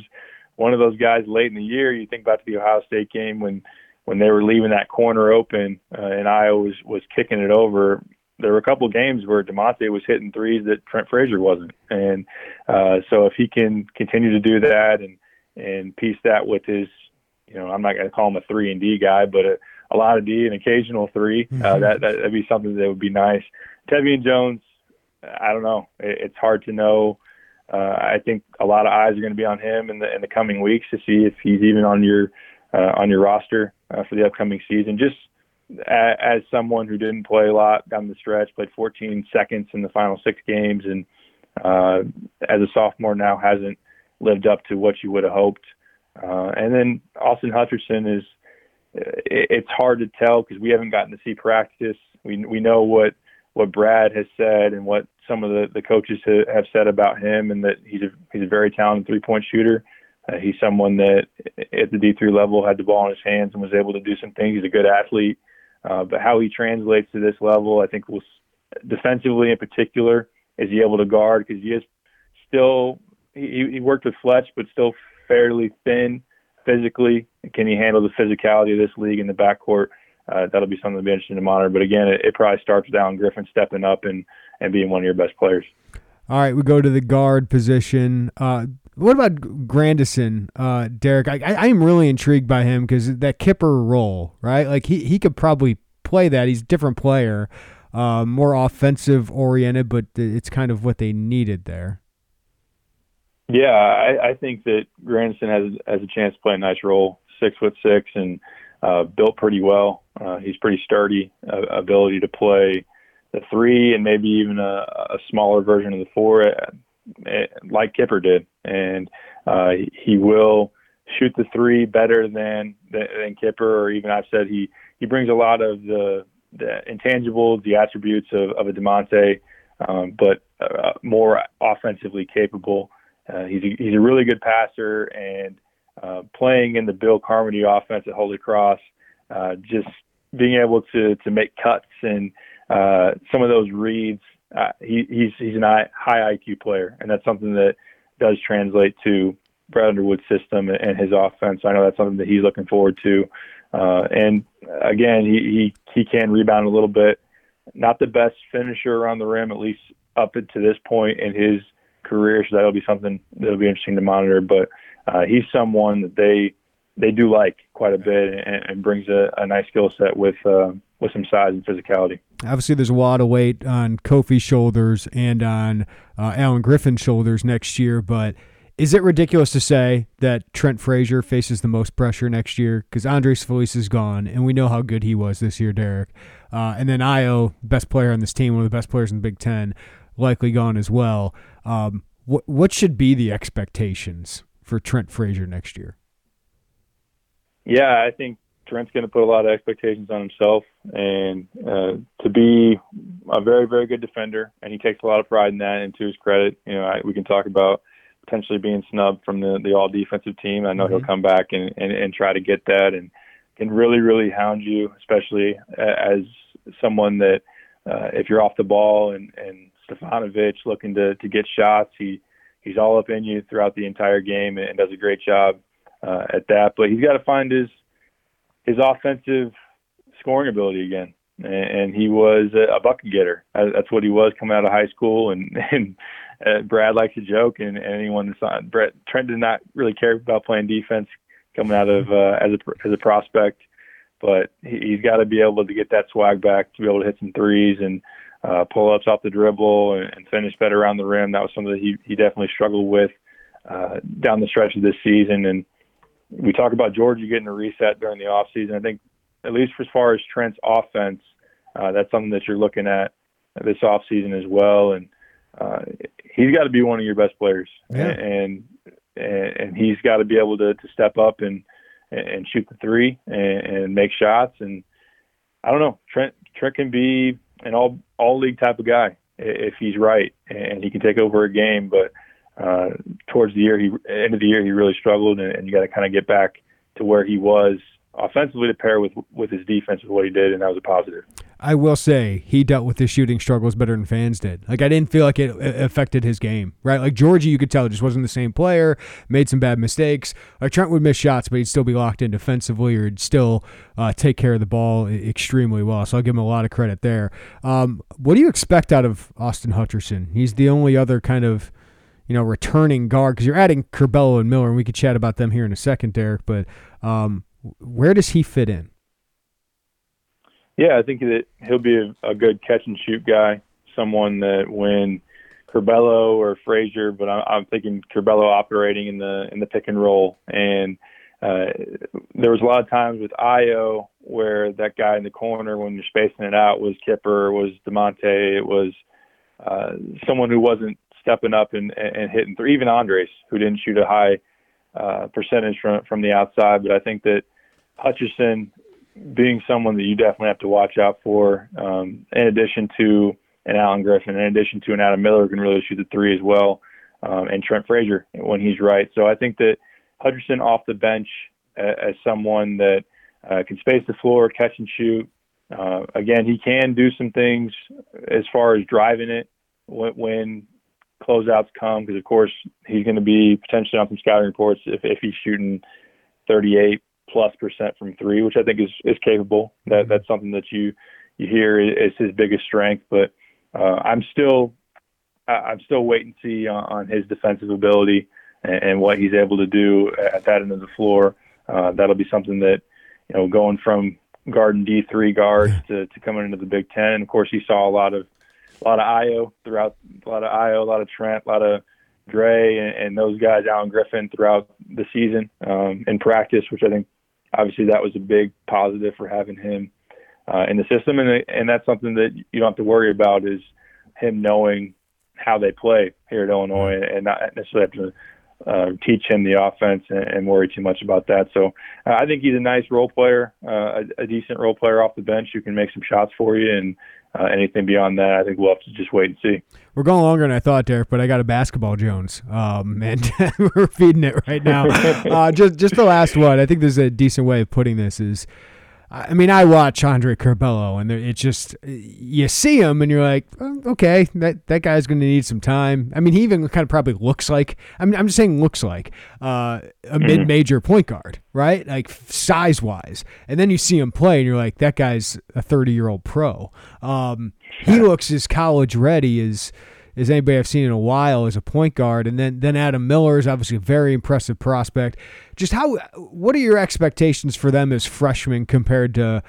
one of those guys late in the year. You think back to the Ohio State game when when they were leaving that corner open uh, and Iowa was was kicking it over. There were a couple games where Da'Monte was hitting threes that Trent Frazier wasn't, and uh, so if he can continue to do that and and piece that with his, you know, I'm not going to call him a three and D guy, but a, a lot of D and occasional 3 uh, mm-hmm. uh, that that would be something that would be nice. Tevian Jones, I don't know. It, it's hard to know. Uh, I think a lot of eyes are going to be on him in the in the coming weeks to see if he's even on your uh, on your roster uh, for the upcoming season. Just a, as someone who didn't play a lot down the stretch, played 14 seconds in the final six games, and uh, as a sophomore now hasn't lived up to what you would have hoped. Uh, and then Austin Hutcherson is it's hard to tell because we haven't gotten to see practice. We we know what what Brad has said and what some of the the coaches have said about him, and that he's a he's a very talented three point shooter. Uh, he's someone that at the D3 level had the ball in his hands and was able to do some things. He's a good athlete, uh, but how he translates to this level, I think, will defensively in particular, is he able to guard because he is still he, he worked with Fletch, but still fairly thin physically. Can he handle the physicality of this league in the backcourt? Uh, that'll be something to be interesting to monitor. But again, it, it probably starts down Griffin stepping up and, and being one of your best players. All right, we go to the guard position. Uh, what about Grandison, uh, Derek? I, I, am really intrigued by him because that Kipper role, right? Like he, he could probably play that. He's a different player, uh, more offensive oriented, but it's kind of what they needed there. Yeah, I, I think that Grandison has has a chance to play a nice role. Six foot six and uh, built pretty well. Uh, he's pretty sturdy. Uh, ability to play the three and maybe even a, a smaller version of the four, uh, eh, like Kipper did. And uh, he will shoot the three better than than Kipper, or even I've said he he brings a lot of the the intangibles, the attributes of, of a Da'Monte, um, but uh, more offensively capable. Uh, he's a, he's a really good passer, and uh, playing in the Bill Carmody offense at Holy Cross, uh, just being able to to make cuts and uh, some of those reads. Uh, he, he's he's a high IQ player, and that's something that does translate to Brad Underwood's system and his offense. I know that's something that he's looking forward to. Uh, and again, he, he he can rebound a little bit. Not the best finisher around the rim, at least up to this point in his career. So that'll be something that'll be interesting to monitor. But uh, he's someone that they they do like quite a bit and, and brings a, a nice skill set with uh, with some size and physicality. Obviously, there's a lot of weight on Kofi's shoulders and on uh, Alan Griffin's shoulders next year, but is it ridiculous to say that Trent Frazier faces the most pressure next year? Because Andres Feliz is gone, and we know how good he was this year, Derek. Uh, and then Ayo, best player on this team, one of the best players in the Big Ten, likely gone as well. Um, what what should be the expectations for Trent Frazier next year? Yeah, I think Trent's going to put a lot of expectations on himself, and uh, to be a very, very good defender, and he takes a lot of pride in that. And to his credit, you know, I, we can talk about potentially being snubbed from the the all defensive team. I know mm-hmm. he'll come back and, and and try to get that, and can really, really hound you, especially as someone that uh, if you're off the ball and and Stefanovic looking to to get shots, he he's all up in you throughout the entire game and does a great job uh, at that. But he's got to find his his offensive scoring ability again. And he was a bucket getter. That's what he was coming out of high school. And, and uh, Brad likes to joke, and, and anyone that's on Brett Trent did not really care about playing defense coming out of uh, as a as a prospect, but he, he's got to be able to get that swag back to be able to hit some threes and uh, pull ups off the dribble and, and finish better around the rim. That was something that he he definitely struggled with uh, down the stretch of this season. And we talk about Giorgi getting a reset during the off season. I think at least as far as Trent's offense, uh, that's something that you're looking at this off season as well. And uh, he's got to be one of your best players, yeah. and, and and he's got to be able to, to step up and and shoot the three and, and make shots. And I don't know, Trent Trent can be an all all league type of guy if he's right, and he can take over a game. But uh, towards the year, he end of the year, he really struggled, and, and you got to kind of get back to where he was offensively to pair with with his defense with what he did, and that was a positive. I will say he dealt with his shooting struggles better than fans did. Like I didn't feel like it affected his game, right? Like Giorgi, you could tell just wasn't the same player, made some bad mistakes. Like Trent would miss shots, but he'd still be locked in defensively, or he'd still uh, take care of the ball extremely well. So I'll give him a lot of credit there. Um, what do you expect out of Austin Hutcherson? He's the only other kind of you know returning guard because you're adding Curbelo and Miller, and we could chat about them here in a second, Derek. But um, where does he fit in? Yeah, I think that he'll be a, a good catch and shoot guy. Someone that when Curbelo or Frazier, but I'm, I'm thinking Curbelo operating in the in the pick and roll. And uh, there was a lot of times with Ayo where that guy in the corner when you're spacing it out was Kipper, was Da'Monte, it was uh, someone who wasn't stepping up and, and hitting three. Even Andres, who didn't shoot a high uh, percentage from from the outside, but I think that Hutcherson being someone that you definitely have to watch out for, um, in addition to an Alan Griffin, in addition to an Adam Miller who can really shoot the three as well, um, and Trent Frazier when he's right. So I think that Hutcherson off the bench as someone that uh, can space the floor, catch and shoot. Uh, again, he can do some things as far as driving it when, when closeouts come, because of course he's going to be potentially on some scouting reports if, if he's shooting 38 plus percent from three, which I think is is capable. That that's something that you you hear is his biggest strength. But uh, I'm still I'm still waiting to see on, on his defensive ability and, and, what he's able to do at that end of the floor. Uh, that'll be something that you know going from guarding D three guards to, to coming into the Big Ten. And of course, he saw a lot of a lot of Ayo throughout a lot of Ayo, a lot of Trent, a lot of Dre and, and those guys, Alan Griffin, throughout the season um, in practice, which I think obviously that was a big positive for having him uh, in the system, and and that's something that you don't have to worry about is him knowing how they play here at Illinois and not necessarily have to uh, teach him the offense and, and, worry too much about that. So uh, I think he's a nice role player, uh, a, a, decent role player off the bench who can make some shots for you. And uh, anything beyond that, I think we'll have to just wait and see. We're going longer than I thought, Derek, but I got a basketball Jones, um, and we're feeding it right now. Uh, just just the last one. I think there's a decent way of putting this is. I mean, I watch Andre Curbelo, and it just you see him, and you're like, oh, okay, that that guy's going to need some time. I mean, he even kind of probably looks like. I mean, I'm just saying, looks like uh, a mm-hmm. mid-major point guard, right? Like size wise, and then you see him play, and you're like, that guy's a 30 year old pro. Um, he looks as college ready as as anybody I've seen in a while as a point guard. And then then Adam Miller is obviously a very impressive prospect. Just how what are your expectations for them as freshmen compared to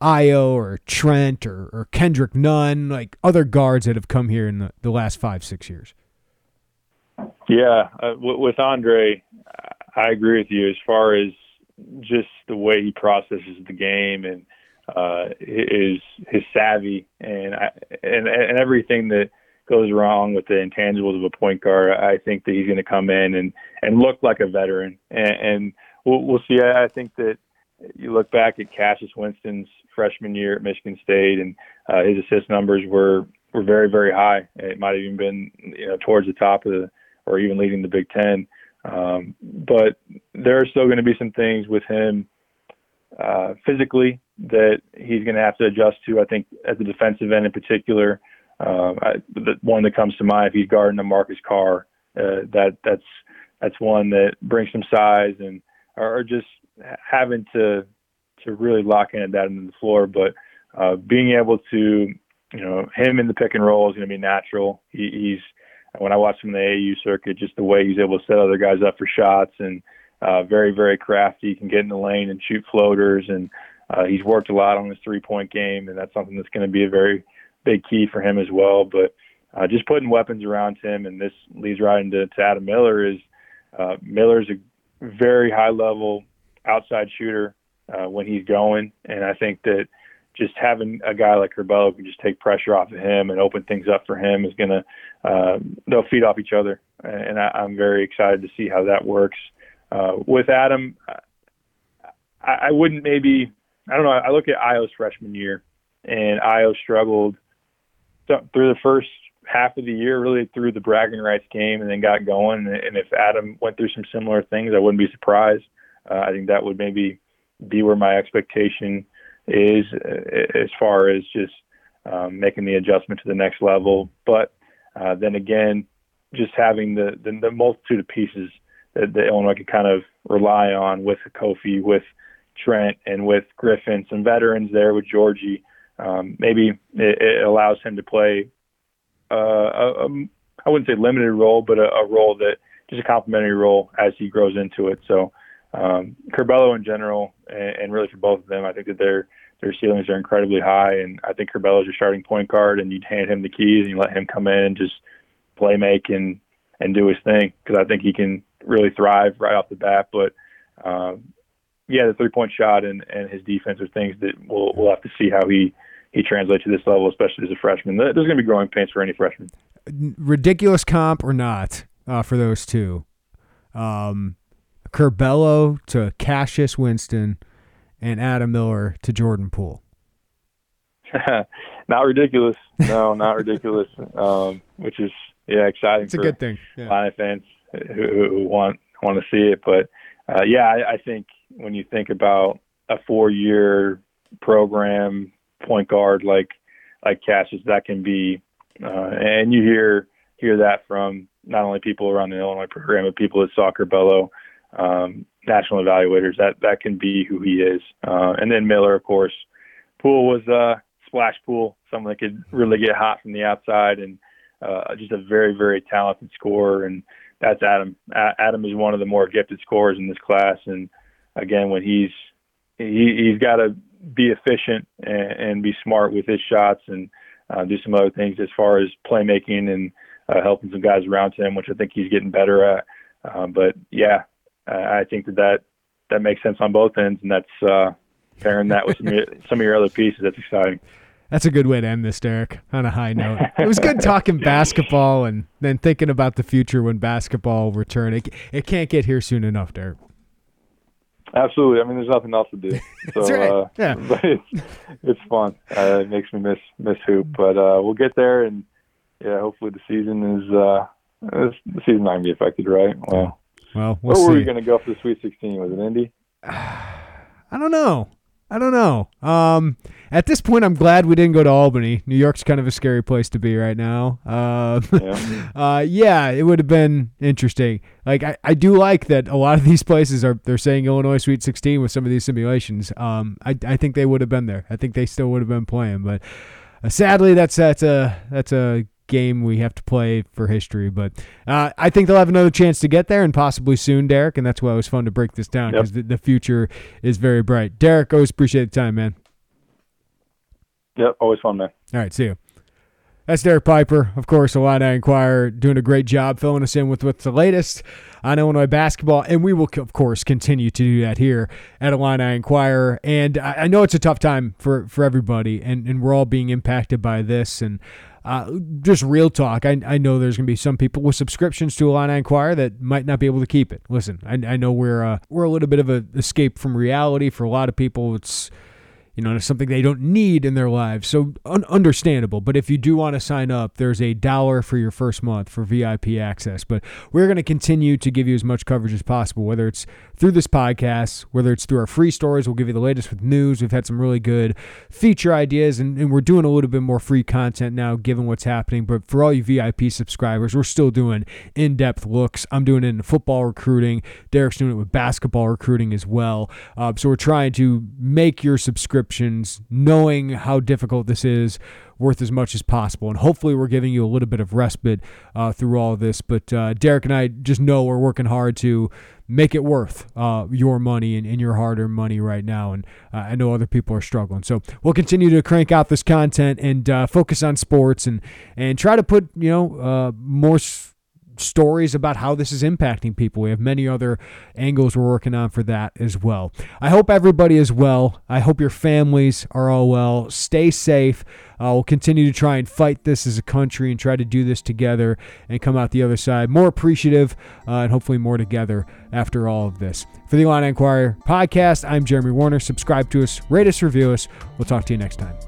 Ayo or Trent or, or Kendrick Nunn, like other guards that have come here in the, the last five, six years? Yeah, uh, with Andre, I agree with you as far as just the way he processes the game and uh, his his savvy and and and everything that goes wrong with the intangibles of a point guard, I think that he's going to come in and and look like a veteran, and, and we'll, we'll see. I think that you look back at Cassius Winston's freshman year at Michigan State, and uh, his assist numbers were were very very high. It might have even been you know towards the top of the or even leading the Big Ten. Um, but there are still going to be some things with him uh, physically that he's going to have to adjust to. I think at the defensive end in particular, um, I, the one that comes to mind if he's guarding a Marcus Carr, uh, that that's that's one that brings some size and or just having to to really lock in at that end of the floor. But uh, being able to, you know, him in the pick and roll is going to be natural. He, he's when I watch him in the AAU circuit, just the way he's able to set other guys up for shots and uh, very very crafty. He can get in the lane and shoot floaters, and uh, he's worked a lot on his three point game, and that's something that's going to be a very big key for him as well. But uh, just putting weapons around him, and this leads right into to Adam Miller. Is uh, Miller's a very high level outside shooter uh, when he's going, and I think that just having a guy like Curbelo can just take pressure off of him and open things up for him is going to uh, they'll feed off each other, and I, I'm very excited to see how that works. Uh, with Adam, I, I wouldn't maybe I don't know. I look at Ayo's freshman year, and Ayo struggled through the first half of the year, really through the bragging rights game, and then got going. And if Adam went through some similar things, I wouldn't be surprised. Uh, I think that would maybe be where my expectation is uh, as far as just um, making the adjustment to the next level. But uh, then again, just having the, the, the multitude of pieces that, that Illinois could kind of rely on with Kofi, with Trent, and with Griffin, some veterans there with Giorgi um, maybe it, it, allows him to play uh, a, a, I wouldn't say limited role, but a, a role that just a complementary role as he grows into it. So um, Curbelo in general, and, and really for both of them, I think that their their ceilings are incredibly high, and I think Curbelo is your starting point guard, and you'd hand him the keys and you let him come in and just play make and and do his thing because I think he can really thrive right off the bat. But um, yeah, the three point shot and, and his defense are things that we'll we'll have to see how he he translates to this level, especially as a freshman. There's going to be growing pains for any freshman. Ridiculous comp or not uh, for those two. Um, Curbelo to Cassius Winston and Adam Miller to Jordan Poole. not ridiculous. No, not ridiculous. Um, which is yeah exciting. It's a good thing. Yeah. A lot of fans who, who want want to see it, but uh, yeah, I, I think when you think about a four year program point guard like like Cassius, that can be uh, and you hear hear that from not only people around the Illinois program, but people at Soccer Bello, um, national evaluators. That that can be who he is. Uh, and then Miller, of course, Poole was a splash pool, someone that could really get hot from the outside, and uh, just a very very talented scorer. And that's Adam. A- Adam is one of the more gifted scorers in this class, and again, when he's he, he's got to be efficient and, and be smart with his shots and uh, do some other things as far as playmaking and uh, helping some guys around him, which I think he's getting better at. Uh, but yeah, I think that, that that makes sense on both ends, and that's uh, pairing that with some, some of your other pieces. That's exciting. That's a good way to end this, Derek, on a high note. It was good talking basketball and then thinking about the future when basketball return. It, it can't get here soon enough, Derek. Absolutely. I mean, there's nothing else to do. So, right. uh, yeah. but it's, it's fun. Uh, it makes me miss miss hoop, but uh, we'll get there, and yeah, hopefully the season is uh, the season not gonna be affected, right? Well, well, we'll where see. were we gonna go for the Sweet 16? Was it Indy? I don't know. I don't know. Um, at this point, I'm glad we didn't go to Albany. New York's kind of a scary place to be right now. Uh, yeah. uh, yeah, it would have been interesting. Like I, I do like that a lot of these places are they're saying Illinois Sweet 16 with some of these simulations. Um, I, I think they would have been there. I think they still would have been playing, but uh, sadly, that's that's a that's a game we have to play for history. But uh, I think they'll have another chance to get there and possibly soon, Derek. And that's why it was fun to break this down because yep. the, the, future is very bright. Derek, always appreciate the time, man. Yep, always fun, man. All right, see you. That's Derek Piper, of course, Illini Inquirer, doing a great job filling us in with what's the latest on Illinois basketball. And we will, of course, continue to do that here at Illini Inquirer. And I know it's a tough time for, for everybody, and, and we're all being impacted by this. And uh, just real talk. I, I know there's going to be some people with subscriptions to Illini Inquirer that might not be able to keep it. Listen, I, I know we're uh, we're a little bit of an escape from reality for a lot of people. It's you know, something they don't need in their lives. So un- understandable. But if you do want to sign up, there's a dollar for your first month for VIP access. But we're going to continue to give you as much coverage as possible, whether it's through this podcast, whether it's through our free stories. We'll give you the latest with news. We've had some really good feature ideas, and, and we're doing a little bit more free content now, given what's happening. But for all you VIP subscribers, we're still doing in depth looks. I'm doing it in football recruiting. Derek's doing it with basketball recruiting as well. Uh, so we're trying to make your subscription subscriptions, knowing how difficult this is, worth as much as possible. And hopefully, we're giving you a little bit of respite uh, through all this. But uh, Derek and I just know we're working hard to make it worth uh, your money and, and your hard earned money right now. And uh, I know other people are struggling. So we'll continue to crank out this content and uh, focus on sports and, and try to put, you know, uh, more. S- stories about how this is impacting people. We have many other angles we're working on for that as well. I hope everybody is well. I hope your families are all well. Stay safe. Uh, we'll continue to try and fight this as a country and try to do this together and come out the other side more appreciative uh, and hopefully more together after all of this. For the Illini Inquirer podcast, I'm Jeremy Werner. Subscribe to us, rate us, review us. We'll talk to you next time.